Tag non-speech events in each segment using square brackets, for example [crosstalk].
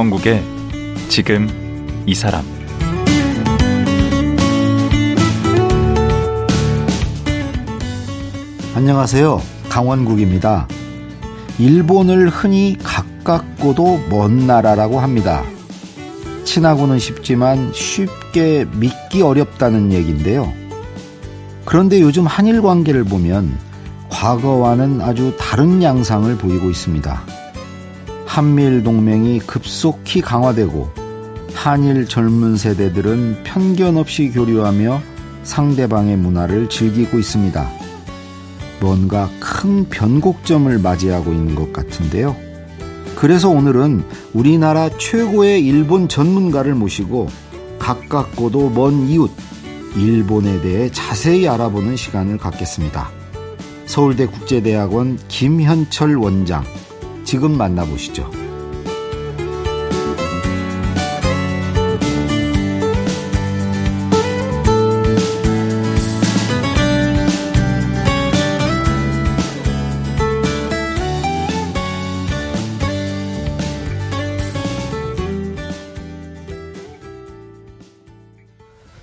강원국의 지금 이 사람 안녕하세요. 강원국입니다. 일본을 흔히 가깝고도 먼 나라라고 합니다. 친하고는 쉽지만 쉽게 믿기 어렵다는 얘기인데요. 그런데 요즘 한일 관계를 보면 과거와는 아주 다른 양상을 보이고 있습니다. 한미일 동맹이 급속히 강화되고 한일 젊은 세대들은 편견 없이 교류하며 상대방의 문화를 즐기고 있습니다. 뭔가 큰 변곡점을 맞이하고 있는 것 같은데요. 그래서 오늘은 우리나라 최고의 일본 전문가를 모시고 가깝고도 먼 이웃, 일본에 대해 자세히 알아보는 시간을 갖겠습니다. 서울대 국제대학원 김현철 원장, 지금 만나보시죠.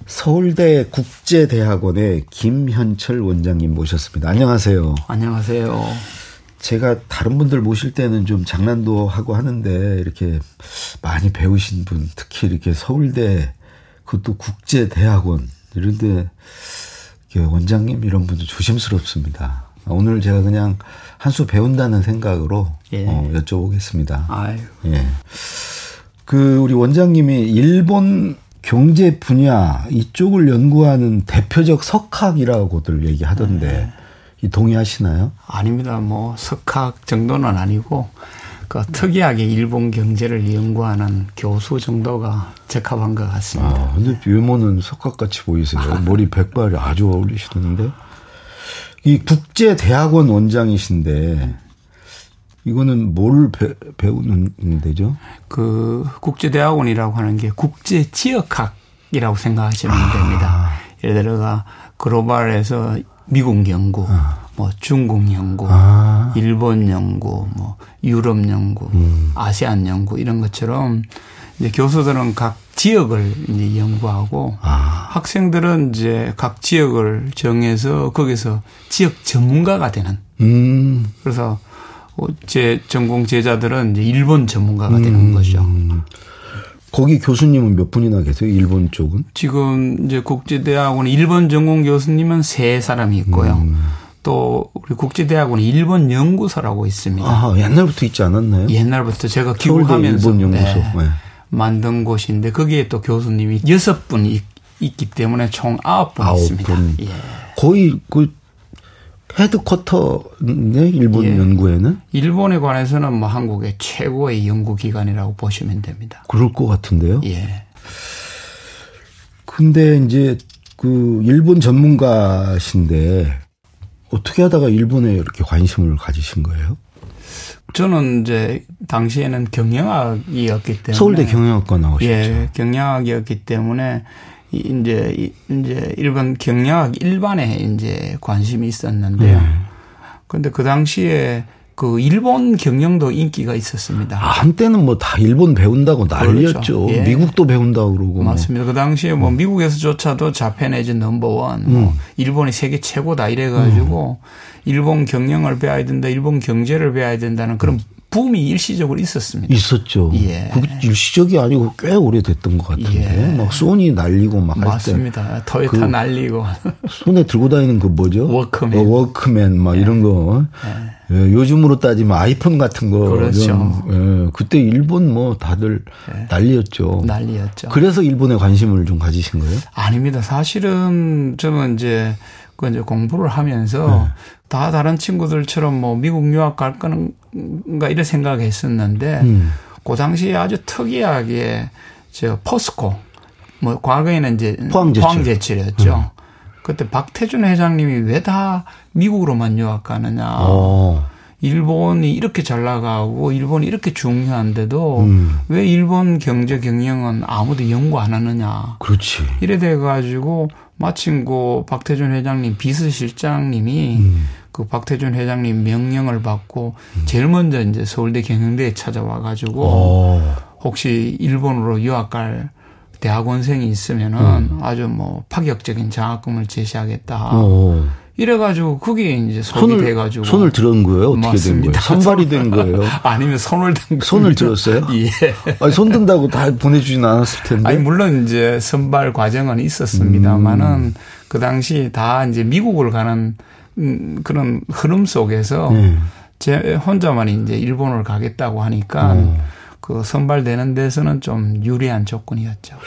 서울대 국제대학원의 김현철 원장님 모셨습니다. 안녕하세요. 안녕하세요. 제가 다른 분들 모실 때는 좀 장난도 하고 하는데 이렇게 많이 배우신 분, 특히 이렇게 서울대 그것도 국제 대학원 이런데 원장님 이런 분도 조심스럽습니다. 오늘 제가 그냥 한 수 배운다는 생각으로 예. 어, 여쭤보겠습니다. 아유. 예. 그 우리 원장님이 일본 경제 분야 이쪽을 연구하는 대표적 석학이라고들 얘기하던데 네. 이 동의하시나요? 아닙니다. 뭐 석학 정도는 아니고 그 특이하게 일본 경제를 연구하는 교수 정도가 적합한 것 같습니다. 아, 근데 외모는 석학같이 보이세요. 아. 머리 백발이 아주 어울리시는데 이 국제대학원 원장이신데 이거는 뭘 배, 우는 데죠? 그 국제대학원이라고 하는 게 국제 지역학이라고 생각하시면 아. 됩니다. 예를 들어가 글로벌에서 미국 연구, 아. 뭐 중국 연구, 아. 일본 연구, 뭐 유럽 연구, 음. 아시안 연구 이런 것처럼 이제 교수들은 각 지역을 이제 연구하고 아. 학생들은 이제 각 지역을 정해서 거기서 지역 전문가가 되는. 음. 그래서 제 전공 제자들은 이제 일본 전문가가 되는 음. 거죠. 거기 교수님은 몇 분이나 계세요? 일본 쪽은? 지금 이제 국제대학원 일본 전공 교수님은 세 사람이 있고요. 음. 또 우리 국제대학원에 일본 연구소라고 있습니다. 아, 옛날부터 있지 않았나요? 옛날부터 제가 기록하면서 일본 연구소. 네, 네. 만든 곳인데 거기에 또 교수님이 여섯 분 있 기 때문에 총 아홉 분 있습니다. 분. 예. 거의 그 헤드쿼터네 일본 예. 연구에는 일본에 관해서는 뭐 한국의 최고의 연구 기관이라고 보시면 됩니다. 그럴 것 같은데요. 예. 근데 이제 그 일본 전문가신데 어떻게 하다가 일본에 이렇게 관심을 가지신 거예요? 저는 이제 당시에는 경영학이었기 때문에 서울대 경영학과 나오셨죠. 예, 경영학이었기 때문에 이제 이제 일본 경영학 일반에 이제 관심이 있었는데요. 네. 근데 그 당시에 그 일본 경영도 인기가 있었습니다. 아, 한때는 뭐 다 일본 배운다고 난리였죠. 그렇죠. 예. 미국도 배운다고 그러고. 뭐. 맞습니다. 뭐. 그 당시에 뭐 음. 미국에서조차도 자페네즈 넘버원, 뭐 음. 일본이 세계 최고다 이래가지고 음. 일본 경영을 배워야 된다, 일본 경제를 배워야 된다는 그런 붐이 일시적으로 있었습니다. 있었죠. 예. 그 일시적이 아니고 꽤 오래됐던 것 같은데. 예. 막 소니 날리고 막 할 때. 맞습니다. 토요타 그 날리고. [laughs] 손에 들고 다니는 그 뭐죠? 워크맨. 어, 워크맨 막 예. 이런 거. 예. 예. 요즘으로 따지면 아이폰 같은 거. 그렇죠. 예. 그때 일본 뭐 다들 예. 난리였죠. 난리였죠. 그래서 일본에 관심을 좀 가지신 거예요? 아닙니다. 사실은 저는 이제 그 이제 공부를 하면서 네. 다 다른 친구들처럼 뭐 미국 유학 갈 거는가 이런 생각했었는데 음. 그 당시에 아주 특이하게 저 포스코 뭐 과거에는 이제 포항제철. 이었죠 음. 그때 박태준 회장님이 왜 다 미국으로만 유학 가느냐. 오. 어. 일본이 이렇게 잘 나가고 일본이 이렇게 중요한데도 음. 왜 일본 경제 경영은 아무도 연구 안 하느냐. 그렇지. 이래 돼 가지고 마침 그 박태준 회장님 비서실장님이 음. 그 박태준 회장님 명령을 받고 음. 제일 먼저 이제 서울대 경영대에 찾아와 가지고 어. 혹시 일본으로 유학 갈 대학원생이 있으면은 음. 아주 뭐 파격적인 장학금을 제시하겠다. 오. 이래가지고 그게 이제 손이 돼가지고 손을 들은 거예요. 어떻게 맞습니다. 된 거예요? 선발이 된 거예요. [laughs] 아니면 손을 든 손을 들었어요? [laughs] 예. 아니, 손 든다고 다 보내주진 않았을 텐데. 아니 물론 이제 선발 과정은 있었습니다만은 음. 그 당시 다 이제 미국을 가는 음, 그런 흐름 속에서 네. 제 혼자만 이제 일본을 가겠다고 하니까 음. 그 선발되는 데서는 좀 유리한 조건이었죠.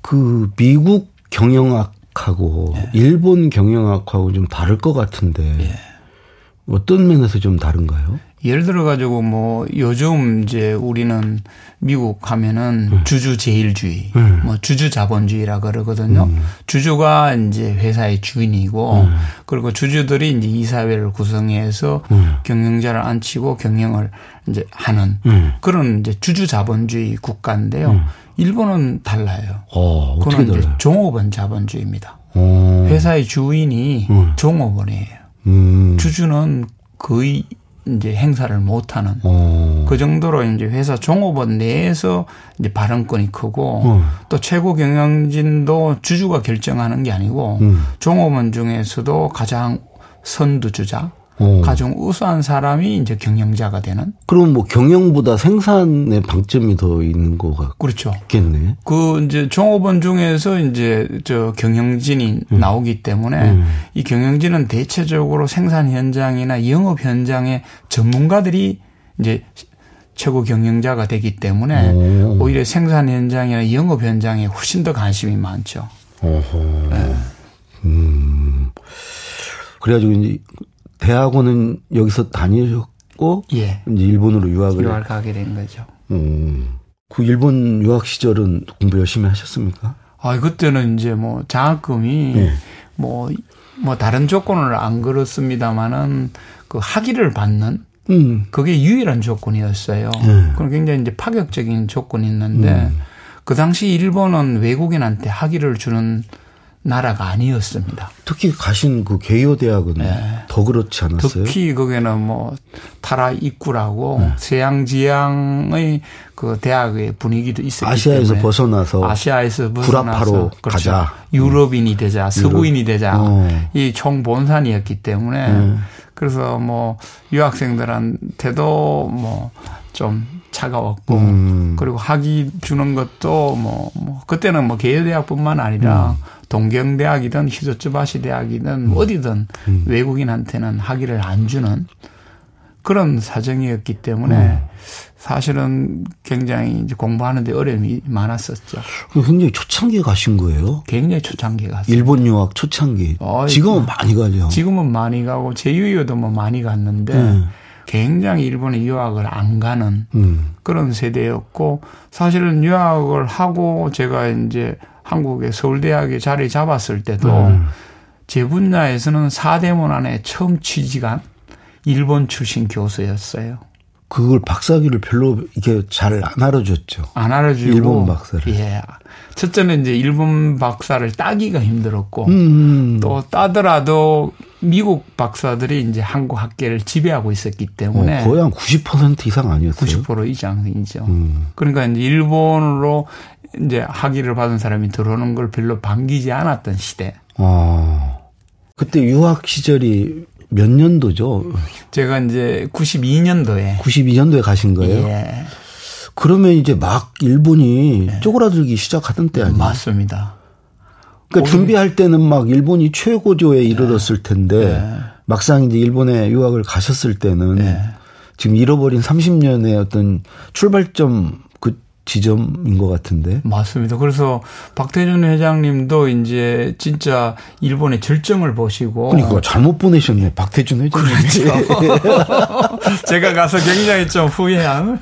그 미국 경영학 하고 예. 일본 경영학하고 좀 다를 것 같은데 예. 어떤 면에서 좀 다른가요? 예를 들어 가지고 뭐 요즘 이제 우리는 미국 하면은 음. 주주 제일주의, 음. 뭐 주주 자본주의라 그러거든요. 음. 주주가 이제 회사의 주인이고 음. 그리고 주주들이 이제 이사회를 구성해서 음. 경영자를 앉히고 경영을 이제 하는 음. 그런 이제 주주 자본주의 국가인데요. 일본은 달라요. 어, 그는 이제 종업원 자본주의입니다. 오. 회사의 주인이 종업원이에요. 주주는 거의 이제 행사를 못하는 오. 어. 그 정도로 이제 회사 종업원 내에서 이제 발언권이 크고 음. 또 최고 경영진도 주주가 결정하는 게 아니고 음. 종업원 중에서도 가장 선두주자 오. 가장 우수한 사람이 이제 경영자가 되는. 그럼 뭐 경영보다 생산의 방점이 더 있는 거가 그렇죠. 있겠네. 그 이제 종업원 중에서 이제 저 경영진이 음. 나오기 때문에 음. 이 경영진은 대체적으로 생산 현장이나 영업 현장의 전문가들이 이제 최고 경영자가 되기 때문에 오. 오히려 생산 현장이나 영업 현장에 훨씬 더 관심이 많죠. 어허. 네. 음. 그래가지고 이제 대학원은 여기서 다니셨고 예. 이제 일본으로 유학을 유학 가게 된 거죠. 음. 그 일본 유학 시절은 공부 열심히 하셨습니까? 아, 그때는 이제 뭐 장학금이 예. 뭐, 뭐 다른 조건을 안 걸었습니다만은 그 학위를 받는 음. 그게 유일한 조건이었어요. 예. 그럼 굉장히 이제 파격적인 조건이 있는데 음. 그 당시 일본은 외국인한테 학위를 주는 나라가 아니었습니다. 특히 가신 그 개요 대학은 네. 더 그렇지 않았어요? 특히 거기는 뭐 타라 입구라고 네. 서양 지향의 그 대학의 분위기도 있었기 아시아에서 때문에 벗어나서 아시아에서 벗어나서 그렇죠. 가자. 유럽인이 되자, 서구인이 되자 어. 이총 본산이었기 때문에 네. 그래서 뭐 유학생들한테도 뭐 좀 차가웠고 음. 그리고 학위 주는 것도 뭐, 뭐 그때는 뭐 개요 대학뿐만 아니라 음. 동경대학이든 히조츠바시 대학이든 음. 어디든 음. 외국인한테는 학위를 안 주는 그런 사정이었기 때문에 음. 사실은 굉장히 이제 공부하는데 어려움이 많았었죠. 굉장히 초창기에 가신 거예요? 굉장히 초창기에 갔어요. 일본 유학 초창기. 어, 지금은 많이 가죠. 지금은 많이 가고 제유여도 뭐 많이 갔는데 네. 굉장히 일본에 유학을 안 가는 음. 그런 세대였고 사실은 유학을 하고 제가 이제 한국의 서울대학에 자리 잡았을 때도 음. 제 분야에서는 사대문 안에 처음 취직한 일본 출신 교수였어요. 그걸 박사기를 별로 이게 렇잘 안 알아줬죠. 안 알아주고 일본 박사를. 예. 첫째는 이제 일본 박사를 따기가 힘들었고 음. 또 따더라도 미국 박사들이 이제 한국 학계를 지배하고 있었기 때문에 어, 거의 한 90% 이상 아니었어요. 90% 이상이죠. 음. 그러니까 이제 일본으로 이제 학위를 받은 사람이 들어오는 걸 별로 반기지 않았던 시대. 아. 그때 유학 시절이 몇 년도죠? 제가 이제 92년도에 92년도에 가신 거예요? 예. 그러면 이제 막 일본이 네. 쪼그라들기 시작하던 때 아니에요? 맞습니다. 그러니까 준비할 때는 막 일본이 최고조에 네. 이르렀을 텐데 네. 막상 이제 일본에 유학을 가셨을 때는 네. 지금 잃어버린 30년의 어떤 출발점 지점인 것 같은데. 맞습니다. 그래서 박태준 회장님도 이제 진짜 일본의 절정을 보시고. 그러니까 잘못 보내셨네. 박태준 회장님. 그렇죠. [laughs] 제가 가서 굉장히 좀 후회한.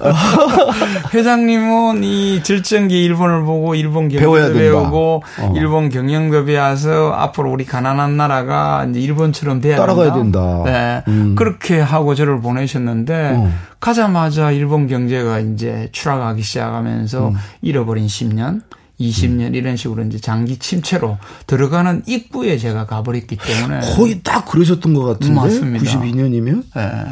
[laughs] 회장님은 이 절정기 일본을 보고 일본 경영도 배우고 어. 일본 경영도 배워서 앞으로 우리 가난한 나라가 이제 일본처럼 돼야 따라가야 된다. 된다. 네. 음. 그렇게 하고 저를 보내셨는데 어. 가자마자 일본 경제가 이제 추락하기 시작하면서 음. 잃어버린 10년, 20년 음. 이런 식으로 이제 장기 침체로 들어가는 입구에 제가 가버렸기 때문에 거의 딱 그러셨던 것 같은데. 맞습니다. 92년이면. 네.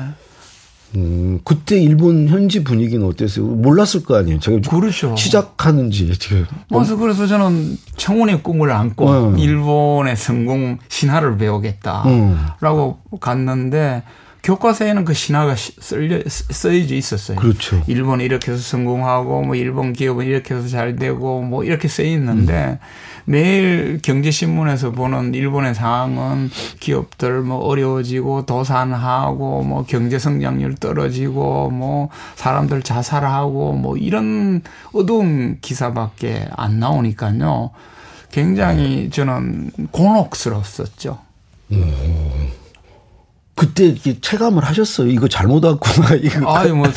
음, 그때 일본 현지 분위기는 어땠어요? 몰랐을 거 아니에요. 제가 그렇죠. 시작하는지 지금. 그래서 그래서 저는 청운의 꿈을 안고 음. 일본의 성공 신화를 배우겠다라고 음. 갔는데 교과서에는 그 신화가 쓸려 쓰여져 있었어요. 그렇죠. 일본이 이렇게 해서 성공하고 뭐 일본 기업은 이렇게 해서 잘 되고 뭐 이렇게 쓰여 있는데 매일 경제신문에서 보는 일본의 상황은 기업들 뭐 어려워지고 도산하고 뭐 경제 성장률 떨어지고 뭐 사람들 자살하고 뭐 이런 어두운 기사밖에 안 나오니까요. 굉장히 저는 곤혹스러웠었죠. 그때 이렇게 체감을 하셨어요. 이거 잘못 왔구나. [laughs] 이거. 아유, 뭐,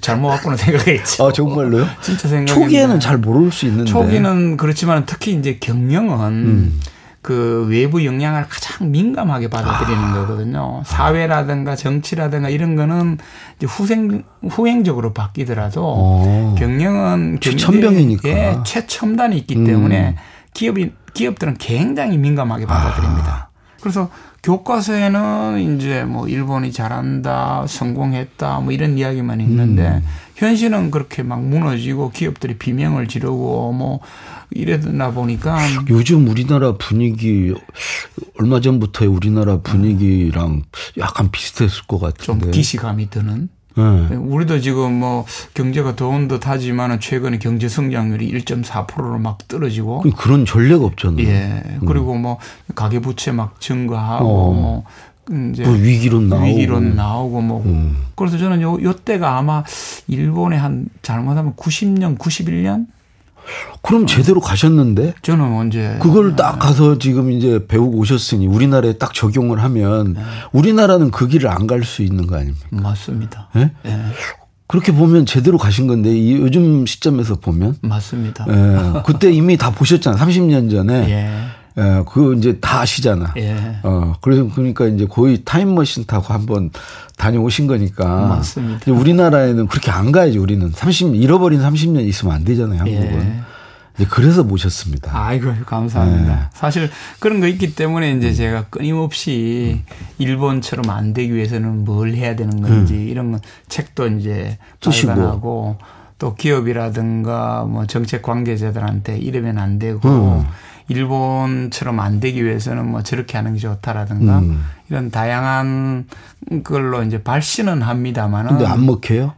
잘못 왔구나 생각했죠. 아, 정말로요? 진짜 생각 초기에는 잘 모를 수 있는데. 초기는 그렇지만 특히 이제 경영은 음. 그 외부 영향을 가장 민감하게 받아들이는 아. 거거든요. 사회라든가 정치라든가 이런 거는 이제 후생, 후행적으로 바뀌더라도 어. 경영은 최첨병이니까. 경제에 최첨단이 있기 음. 때문에 기업이, 기업들은 굉장히 민감하게 받아들입니다. 그래서 교과서에는 이제 뭐 일본이 잘한다, 성공했다, 뭐 이런 이야기만 있는데 음. 현실은 그렇게 막 무너지고 기업들이 비명을 지르고 뭐 이러다 보니까 요즘 우리나라 분위기 얼마 전부터의 우리나라 분위기랑 약간 비슷했을 것좀 같은데. 기시감이 드는. 네. 우리도 지금 뭐 경제가 더운 듯 하지만은 최근에 경제 성장률이 1.4%로 막 떨어지고 그- 그런 전례가 없잖아요. 예. 그리고 뭐 가계 부채 막 증가하고 어. 뭐 이제 뭐 위기론 나오고. 위기론 나오고 뭐 음. 그래서 저는 요, 요 때가 아마 일본에 한 잘못하면 90년, 91년 그럼 제대로 가셨는데 저는 언제 그걸 딱 가서 지금 이제 배우고 오셨으니 우리나라에 딱 적용을 하면 네. 우리나라는 그 길을 안 갈 수 있는 거 아닙니까? 맞습니다. 예? 예. 그렇게 보면 제대로 가신 건데 이 요즘 시점에서 보면 맞습니다. 예, 그때 이미 다 보셨잖아. 30년 전에. 예. 예, 그거 이제 다 아시잖아. 예. 어, 그래서 그러니까 이제 거의 타임머신 타고 한번 다녀오신 거니까. 맞습니다. 우리나라에는 그렇게 안 가야지 우리는 30 잃어버린 30년 있으면 안 되잖아요, 한국은. 예. 이제 그래서 모셨습니다. 아이고 감사합니다. 네. 사실 그런 거 있기 때문에 이제 제가 끊임없이 일본처럼 안 되기 위해서는 뭘 해야 되는 건지 이런 건 책도 이제 음. 발간하고 또 기업이라든가 뭐 정책 관계자들한테 이러면 안 되고 음. 일본처럼 안 되기 위해서는 뭐 저렇게 하는 게 좋다라든가 음. 이런 다양한 걸로 이제 발신은 합니다만은 근데 안 먹혀요?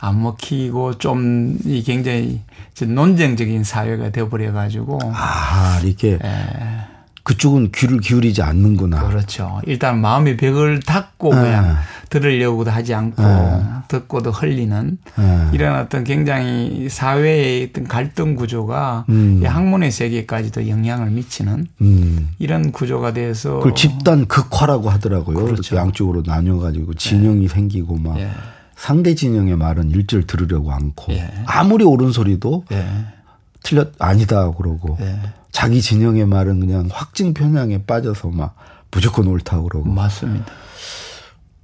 안 먹히고 좀 이 굉장히 논쟁적인 사회가 되어버려 가지고 아, 이렇게 예. 그쪽은 귀를 기울이지 않는구나. 그렇죠. 일단 마음의 벽을 닫고 네. 그냥 들으려고도 하지 않고 네. 듣고도 흘리는 네. 이런 어떤 굉장히 사회의 어떤 갈등 구조가 음. 이 학문의 세계까지도 영향을 미치는 음. 이런 구조가 돼서 그걸 집단 극화라고 하더라고요. 그렇죠. 양쪽으로 나뉘어가지고 진영이 생기고 막 예. 상대 진영의 말은 일절 들으려고 않고 예. 아무리 옳은 소리도 예. 틀렸 아니다 그러고 예. 자기 진영의 말은 그냥 확증 편향에 빠져서 막 무조건 옳다 그러고 맞습니다.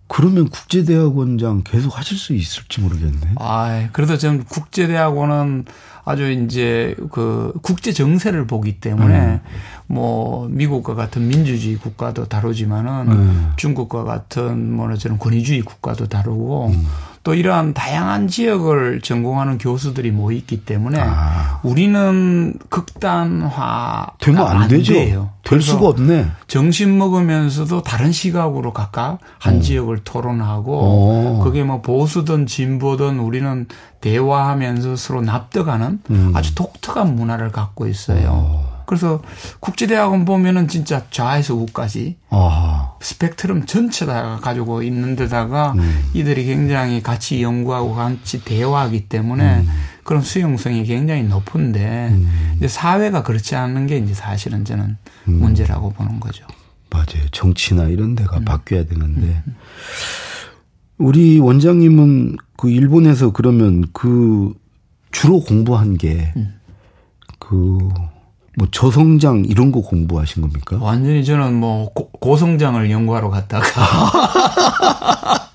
그러면 국제대학원장 계속 하실 수 있을지 모르겠네. 아, 그래도 저는 국제대학원은 아주 이제 그 국제 정세를 보기 때문에 음. 뭐 미국과 같은 민주주의 국가도 다루지만은 음. 중국과 같은 뭐는 저는 권위주의 국가도 다루고 음. 또 이러한 다양한 지역을 전공하는 교수들이 모여 있기 때문에 아. 우리는 극단화 되면 안, 되죠. 돼요. 될 수가 없네. 점심 먹으면서도 다른 시각으로 각각 한 지역을 토론하고 어. 그게 뭐 보수든 진보든 우리는 대화하면서 서로 납득하는 음. 아주 독특한 문화를 갖고 있어요. 그래서 국제대학원 보면은 진짜 좌에서 우까지 아. 스펙트럼 전체 다 가지고 있는 데다가 음. 이들이 굉장히 같이 연구하고 같이 대화하기 때문에 음. 그런 수용성이 굉장히 높은데 이제 사회가 그렇지 않은 게 이제 사실은 저는 음. 문제라고 보는 거죠. 맞아요. 정치나 이런 음. 데가 바뀌어야 되는데. 우리 원장님은 그 일본에서 그러면 그 주로 공부한 게그 뭐 저성장 이런 거 공부하신 겁니까? 완전히 저는 뭐 고, 고성장을 연구하러 갔다가 [laughs]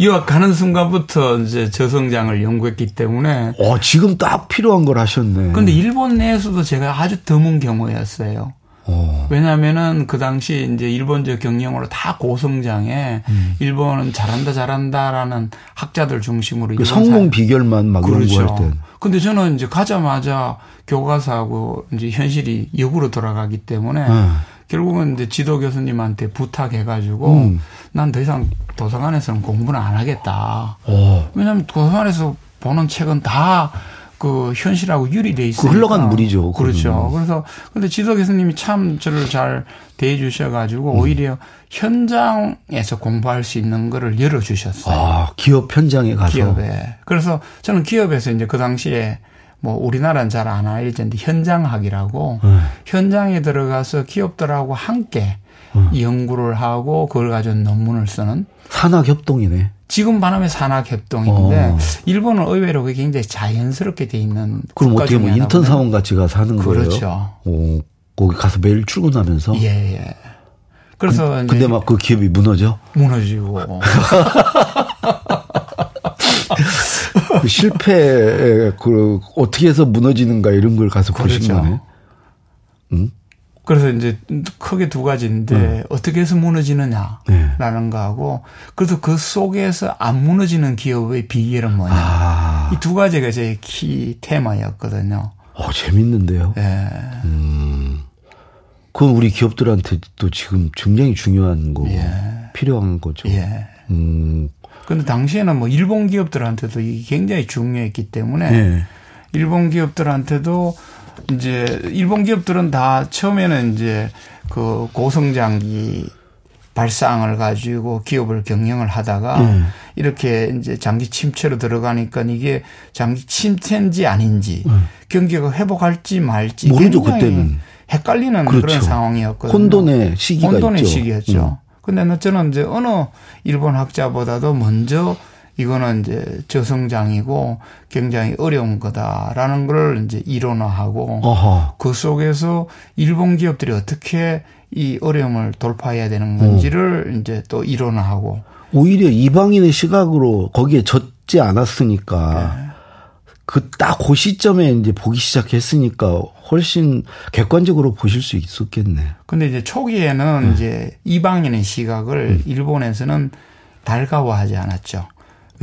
유학 가는 순간부터 이제 저성장을 연구했기 때문에 어, 지금 딱 필요한 걸 하셨네. 근데 일본 내에서도 제가 아주 드문 경우였어요. 어. 왜냐하면은 그 당시 이제 일본적 경영으로 다 고성장에 음. 일본은 잘한다 잘한다라는 학자들 중심으로 그 성공 비결만 막 그렇죠. 연구할 때. 근데 저는 이제 가자마자 교과서하고 이제 현실이 역으로 돌아가기 때문에 음. 결국은 이제 지도 교수님한테 부탁해가지고 음. 난더 이상 도서관에서는 공부는 안 하겠다. 오. 어. 왜냐하면 도서관에서 보는 책은 다 그 현실하고 유리돼 있어요. 그 흘러간 물이죠. 그렇죠. 그래서 근데 지도 교수님이 참 저를 잘 대해 주셔가지고 음. 오히려 현장에서 공부할 수 있는 거를 열어 주셨어요. 아 기업 현장에 가서. 기업에. 그래서 저는 기업에서 이제 그 당시에 뭐 우리나라는 잘 안 알려졌는데 현장학이라고 음. 현장에 들어가서 기업들하고 함께 음. 연구를 하고 그걸 가지고 논문을 쓰는 산학 협동이네. 지금 반하면 산학협동인데 어. 일본은 의외로 그게 굉장히 자연스럽게 돼 있는 그럼 어떻게 뭐 인턴 사원 같이 가서 하는 그렇죠. 거예요? 그렇죠. 오, 거기 가서 매일 출근하면서. 예, 예. 그래서 그, 근데 막 그 기업이 무너져? 무너지고. 그 실패 그 어떻게 해서 무너지는가 이런 걸 가서 그렇죠. 보신 거네. 응? 그래서 이제 크게 두 가지인데 네. 어떻게 해서 무너지느냐라는 네. 거하고 그래도 그 속에서 안 무너지는 기업의 비결은 뭐냐 아. 이두 가지가 제 키 테마였거든요. 어 재밌는데요. 예. 음. 그건 우리 기업들한테 또 지금 굉장히 중요한 거고 예. 필요한 거죠. 예. 음. 근데 당시에는 뭐 일본 기업들한테도 이게 굉장히 중요했기 때문에 예. 일본 기업들한테도 이제 일본 기업들은 다 처음에는 이제 그 고성장기 발상을 가지고 기업을 경영을 하다가 네. 이렇게 이제 장기 침체로 들어가니까 이게 장기 침체인지 아닌지 네. 경기가 회복할지 말지 모르죠 그때는 헷갈리는 그렇죠. 그런 상황이었거든요. 혼돈의 시기가 혼돈의 있죠. 시기였죠. 음. 근데 저는 이제 어느 일본 학자보다도 먼저 이거는 이제 저성장이고 굉장히 어려운 거다라는 걸 이제 이론화하고 어허. 그 속에서 일본 기업들이 어떻게 이 어려움을 돌파해야 되는 건지를 오. 이제 또 이론화하고 오히려 이방인의 시각으로 거기에 젖지 않았으니까 네. 그딱 그 시점에 이제 보기 시작했으니까 훨씬 객관적으로 보실 수 있었겠네. 근데 이제 초기에는 네. 이제 이방인의 시각을 음. 일본에서는 달가워하지 않았죠.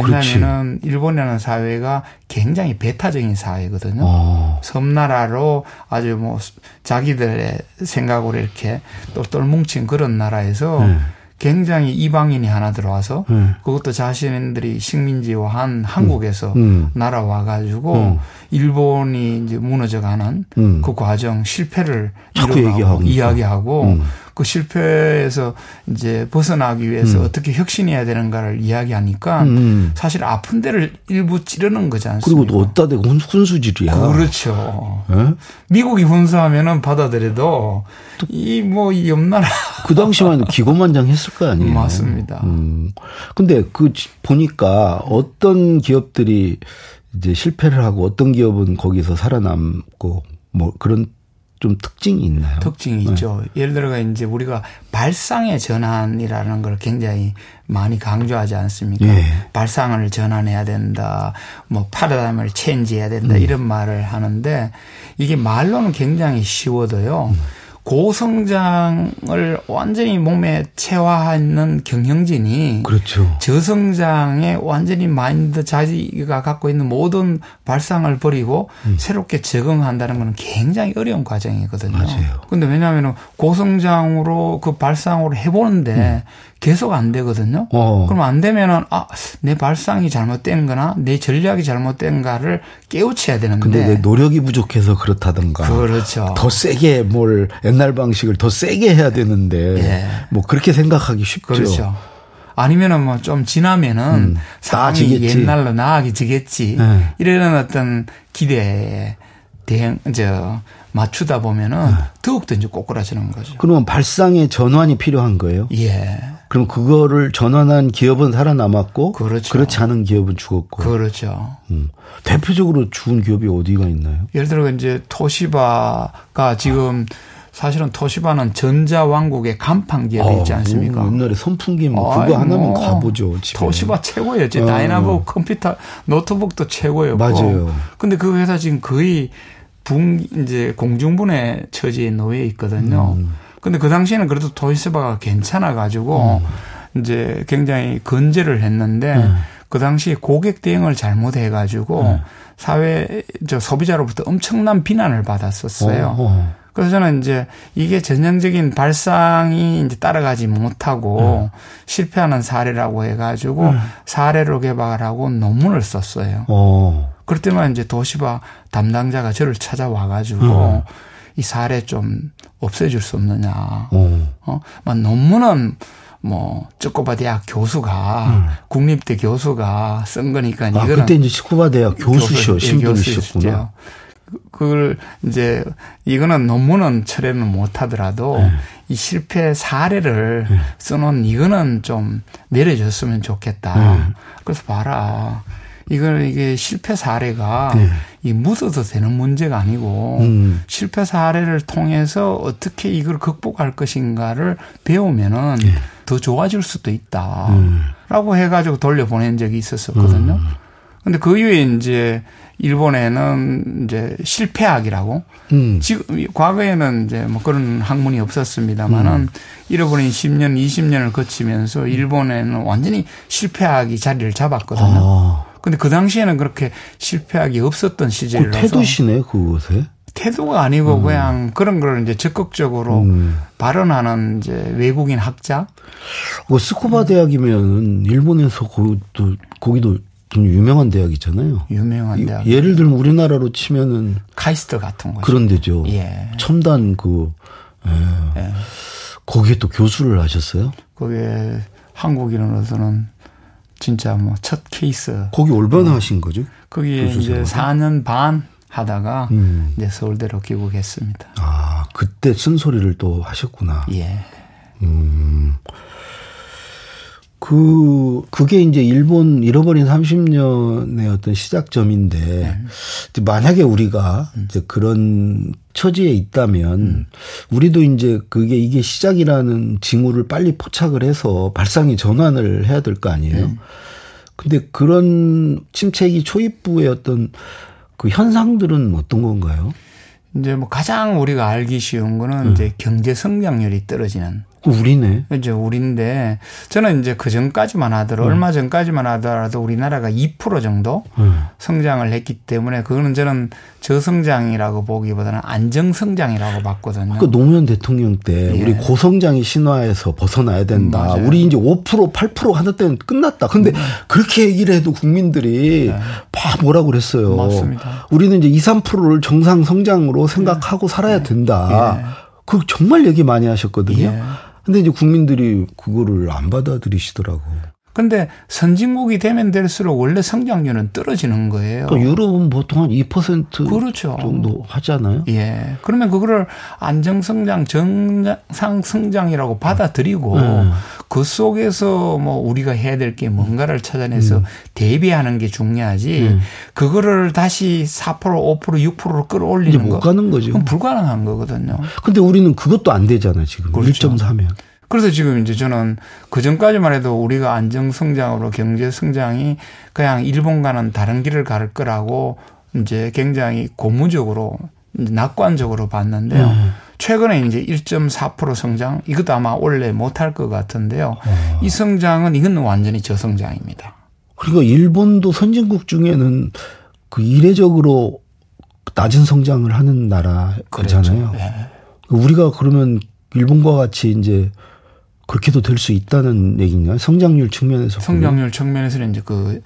왜냐하면은 일본이라는 사회가 굉장히 배타적인 사회거든요. 어. 섬나라로 아주 뭐 자기들의 생각으로 이렇게 똘똘 뭉친 그런 나라에서 네. 굉장히 이방인이 하나 들어와서 네. 그것도 자신들이 식민지화한 한국에서 음. 음. 날아와 가지고 음. 일본이 이제 무너져가는 음. 그 과정 실패를 이야기하고, 이야기하고 음. 그 실패에서 이제 벗어나기 위해서 음. 어떻게 혁신해야 되는가를 이야기하니까 음. 사실 아픈 데를 일부 찌르는 거지 않습니까? 그리고 또 어디다 대고 훈수질이야. 그렇죠. 에? 미국이 훈수하면은 받아들여도 이뭐이 옆나라 [laughs] 그 당시만 기고만장했을 거 아니에요. 맞습니다. 음. 근데 그 보니까 어떤 기업들이 이제 실패를 하고 어떤 기업은 거기서 살아남고 뭐 그런 좀 특징이 있나요? 특징이 네. 있죠. 예를 들어가 이제 우리가 발상의 전환이라는 걸 굉장히 많이 강조하지 않습니까? 예. 발상을 전환해야 된다, 뭐 파라다임을 체인지해야 된다 음. 이런 말을 하는데 이게 말로는 굉장히 쉬워도요. 음. 고성장을 완전히 몸에 체화하는 경영진이 그렇죠. 저성장에 완전히 마인드 자기가 갖고 있는 모든 발상을 버리고 음. 새롭게 적응한다는 것은 굉장히 어려운 과정이거든요. 맞아요. 근데 왜냐하면 고성장으로 그 발상으로 해보는데 음. 계속 안 되거든요. 어. 그럼 안 되면은 아, 내 발상이 잘못된 거나 내 전략이 잘못된가를 깨우쳐야 되는데. 근데 내 노력이 부족해서 그렇다던가. 그렇죠. 더 세게 뭘 옛날 방식을 더 세게 해야 되는데 예. 뭐 그렇게 생각하기 쉽죠. 그렇죠. 아니면은 뭐 좀 지나면은 음, 상황이 옛날로 나아지겠지. 네. 이런 어떤 기대에 대응, 저, 맞추다 보면은 네. 더욱더 이제 꼬꾸라지는 거죠. 그러면 발상의 전환이 필요한 거예요? 예. 그럼 그거를 전환한 기업은 살아남았고 그렇죠. 그렇지 않은 기업은 죽었고. 그렇죠. 음. 대표적으로 죽은 기업이 어디가 있나요? 예를 들어 이제 토시바가 지금 사실은 토시바는 전자왕국의 간판 기업이 어, 있지 않습니까? 옛날에 선풍기 뭐 그거 하나면 뭐 가보죠. 집에. 토시바 최고예요. 제 어. 다이나보 컴퓨터 노트북도 최고였고. 맞아요. 근데 그 회사 지금 거의 붕 이제 공중분해 처지에 놓여 있거든요. 음. 근데 그 당시에는 그래도 도이세바가 괜찮아 가지고 음. 이제 굉장히 건재를 했는데 음. 그 당시에 고객 대응을 잘못해 가지고 음. 사회 저 소비자로부터 엄청난 비난을 받았었어요. 어, 어. 그래서 저는 이제 이게 전형적인 발상이 이제 따라가지 못하고 음. 실패하는 사례라고 해가지고 음. 사례로 개발 하고 논문을 썼어요. 어. 그럴 때만 이제 도시바 담당자가 저를 찾아와가지고 음. 이 사례 좀 없애줄 수 없느냐. 어, 어? 막 논문은 뭐 쭈꼬바 대학 교수가 음. 국립대 교수가 쓴 거니까 아, 이거는 그때 이제 치코바 대학 교수시오 교수, 신분이셨구나. 그걸 이제 이거는 논문은 철회는 못 하더라도 네. 이 실패 사례를 네. 써놓은 이거는 좀 내려줬으면 좋겠다. 네. 그래서 봐라. 이걸 이게 실패 사례가 네. 이 묻어도 되는 문제가 아니고 음. 실패 사례를 통해서 어떻게 이걸 극복할 것인가를 배우면은 네. 더 좋아질 수도 있다라고 음. 해가지고 돌려보낸 적이 있었었거든요. 음. 근데 그 이후에 이제 일본에는 이제 실패학이라고 음. 지금 과거에는 이제 뭐 그런 학문이 없었습니다만은 음. 잃어버린 10년, 20년을 거치면서 일본에는 완전히 실패학이 자리를 잡았거든요. 아. 근데 그 당시에는 그렇게 실패학이 없었던 시절이라서 그 태도시네 그곳에. 태도가 아니고 음. 그냥 그런 걸 이제 적극적으로 음. 발언하는 이제 외국인 학자. 뭐 스쿠바 대학이면 일본에서 거기도 거기도 좀 유명한 대학 이잖아요. 유명한 대학. 예를 들면 우리나라로 치면은 카이스트 같은 거. 그런 데죠. 예. 첨단 그 예. 예. 거기에 또 교수를 하셨어요? 거기에 한국인으로서는 진짜 뭐 첫 케이스. 거기 얼마나 어. 하신 거죠? 거기에 이제 4년 반 하다가 음. 이제 서울대로 귀국했습니다. 아, 그때 쓴소리를 또 하셨구나. 예. 음. 그, 그게 이제 일본 잃어버린 30년의 어떤 시작점인데, 네. 만약에 우리가 음. 이제 그런 처지에 있다면, 음. 우리도 이제 그게 이게 시작이라는 징후를 빨리 포착을 해서 발상의 전환을 해야 될 거 아니에요? 네. 근데 그런 침체기 초입부의 어떤 그 현상들은 어떤 건가요? 이제 뭐 가장 우리가 알기 쉬운 거는 음. 이제 경제 성장률이 떨어지는 우리네. 이제 우리인데 저는 이제 그 전까지만 하더라도 음. 얼마 전까지만 하더라도 우리나라가 2% 정도 음. 성장을 했기 때문에 그거는 저는 저성장이라고 보기보다는 안정성장이라고 봤거든요. 그 노무현 대통령 때 예. 우리 고성장이 신화에서 벗어나야 된다. 음, 우리 이제 5% 8% 하는 때는 끝났다. 근데 음. 그렇게 얘기를 해도 국민들이 네. 막 뭐라고 그랬어요. 맞습니다. 우리는 이제 2, 3%를 정상 성장으로 생각하고 네. 살아야 된다. 예. 그 정말 얘기 많이 하셨거든요. 예. 근데 이제 국민들이 그거를 안 받아들이시더라고. 근데 선진국이 되면 될수록 원래 성장률은 떨어지는 거예요. 그러니까 유럽은 보통 한 2% 그렇죠. 정도 하잖아요. 예. 그러면 그거를 안정성장, 정상 성장이라고 받아들이고 음. 그 속에서 뭐 우리가 해야 될 게 뭔가를 찾아내서 음. 대비하는 게 중요하지. 음. 그거를 다시 4% 5% 6%로 끌어올리는 못 가는 거죠. 그럼 불가능한 거거든요. 근데 우리는 그것도 안 되잖아요, 지금. 그렇죠. 1.4면. 그래서 지금 이제 저는 그 전까지만 해도 우리가 안정 성장으로 경제 성장이 그냥 일본과는 다른 길을 갈 거라고 이제 굉장히 고무적으로 낙관적으로 봤는데요. 음. 최근에 이제 1.4% 성장 이것도 아마 원래 못할 것 같은데요. 어. 이 성장은 이건 완전히 저성장입니다. 그리고 일본도 선진국 중에는 그 이례적으로 낮은 성장을 하는 나라잖아요. 그렇죠. 네. 우리가 그러면 일본과 같이 이제 그렇게도 될 수 있다는 얘기인가요? 성장률 측면에서. 성장률 측면에서는 이제 그,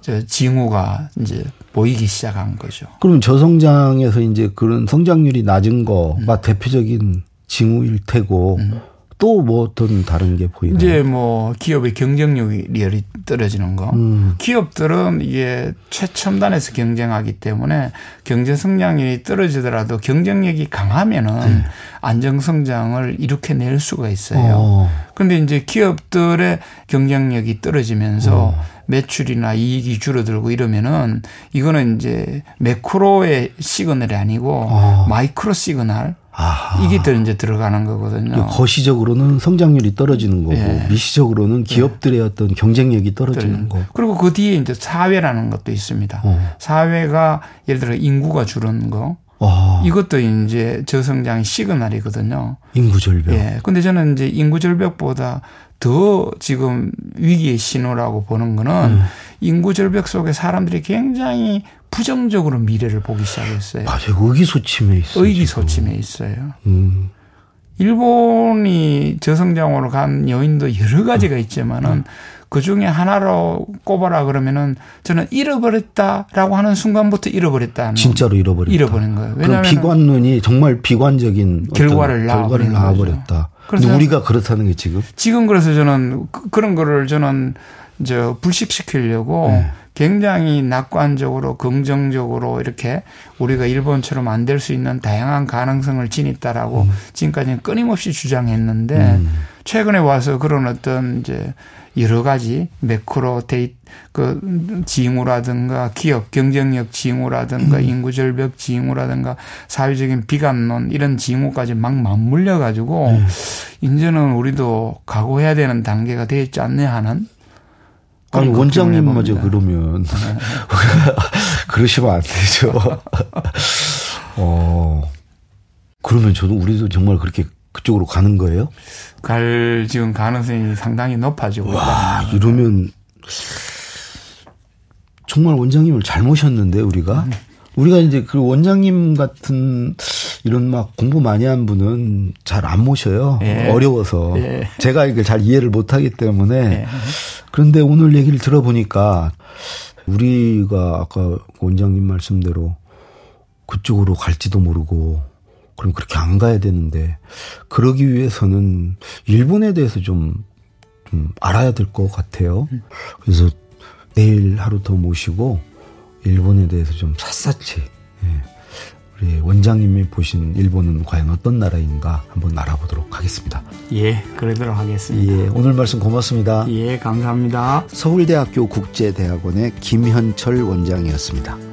저 징후가 이제 보이기 시작한 거죠. 그러면 저성장에서 이제 그런 성장률이 낮은 거가 음. 대표적인 징후일 테고 음. 또뭐 어떤 다른 게 보이나요? 이제 뭐 기업의 경쟁력이 떨어지는 거. 음. 기업들은 이게 최첨단에서 경쟁하기 때문에 경제 성장률이 떨어지더라도 경쟁력이 강하면은 네. 안정 성장을 일으켜낼 수가 있어요. 어. 그런데 이제 기업들의 경쟁력이 떨어지면서 어. 매출이나 이익이 줄어들고 이러면은 이거는 이제 매크로의 시그널이 아니고 어. 마이크로 시그널 아하. 이게 더 이제 들어가는 거거든요. 거시적으로는 성장률이 떨어지는 거고 네. 미시적으로는 기업들의 네. 어떤 경쟁력이 떨어지는 거. 그리고 그 뒤에 이제 사회라는 것도 있습니다. 어. 사회가 예를 들어 인구가 줄은 거, 아. 이것도 이제 저성장 시그널이거든요. 인구 절벽. 예. 근데 저는 이제 인구 절벽보다 더 지금 위기의 신호라고 보는 거는 음. 인구 절벽 속에 사람들이 굉장히 부정적으로 미래를 보기 시작했어요. 맞아요. 의기소침해 있어요. 의기소침해 있어요. 음. 일본이 저성장으로 간 요인도 여러 가지가 있지만은 음. 그 중에 하나로 꼽아라 그러면은 저는 잃어버렸다라고 하는 순간부터 잃어버렸다. 진짜로 잃어버렸다. 잃어버린 거예요. 왜냐하면 비관론이 정말 비관적인 결과를 낳아버렸다. 그래서 우리가 그렇다는 게 지금 지금 그래서 저는 그, 런 거를 저는 저 불식시키려고 네. 굉장히 낙관적으로 긍정적으로 이렇게 우리가 일본처럼 안 될 수 있는 다양한 가능성을 지녔다라고 음. 지금까지는 끊임없이 주장했는데 음. 최근에 와서 그런 어떤 이제 여러 가지 매크로 데이 그 징후라든가 기업 경쟁력 징후라든가 음. 인구 절벽 징후라든가 사회적인 비관론 이런 징후까지 막 맞물려 가지고 음. 이제는 우리도 각오해야 되는 단계가 되지 않냐 하는 아니 원장님마저 그러면 [laughs] 그러시면 안 되죠. [laughs] 어 그러면 저도 우리도 정말 그렇게 그쪽으로 가는 거예요? 갈 지금 가능성이 상당히 높아지고 와 이러면 정말 원장님을 잘 모셨는데 우리가 음. 우리가 이제 그 원장님 같은 이런 막 공부 많이 한 분은 잘 안 모셔요. 예. 어려워서 예. 제가 이걸 잘 이해를 못 하기 때문에 예. 그런데 오늘 얘기를 들어보니까 우리가 아까 원장님 말씀대로 그쪽으로 갈지도 모르고 그럼 그렇게 안 가야 되는데 그러기 위해서는 일본에 대해서 좀, 좀 알아야 될 것 같아요. 그래서 내일 하루 더 모시고 일본에 대해서 좀 샅샅이 예. 우리 원장님이 보신 일본은 과연 어떤 나라인가 한번 알아보도록 하겠습니다. 예, 그러도록 하겠습니다. 예, 오늘 말씀 고맙습니다. 예, 감사합니다. 서울대학교 국제대학원의 김현철 원장이었습니다.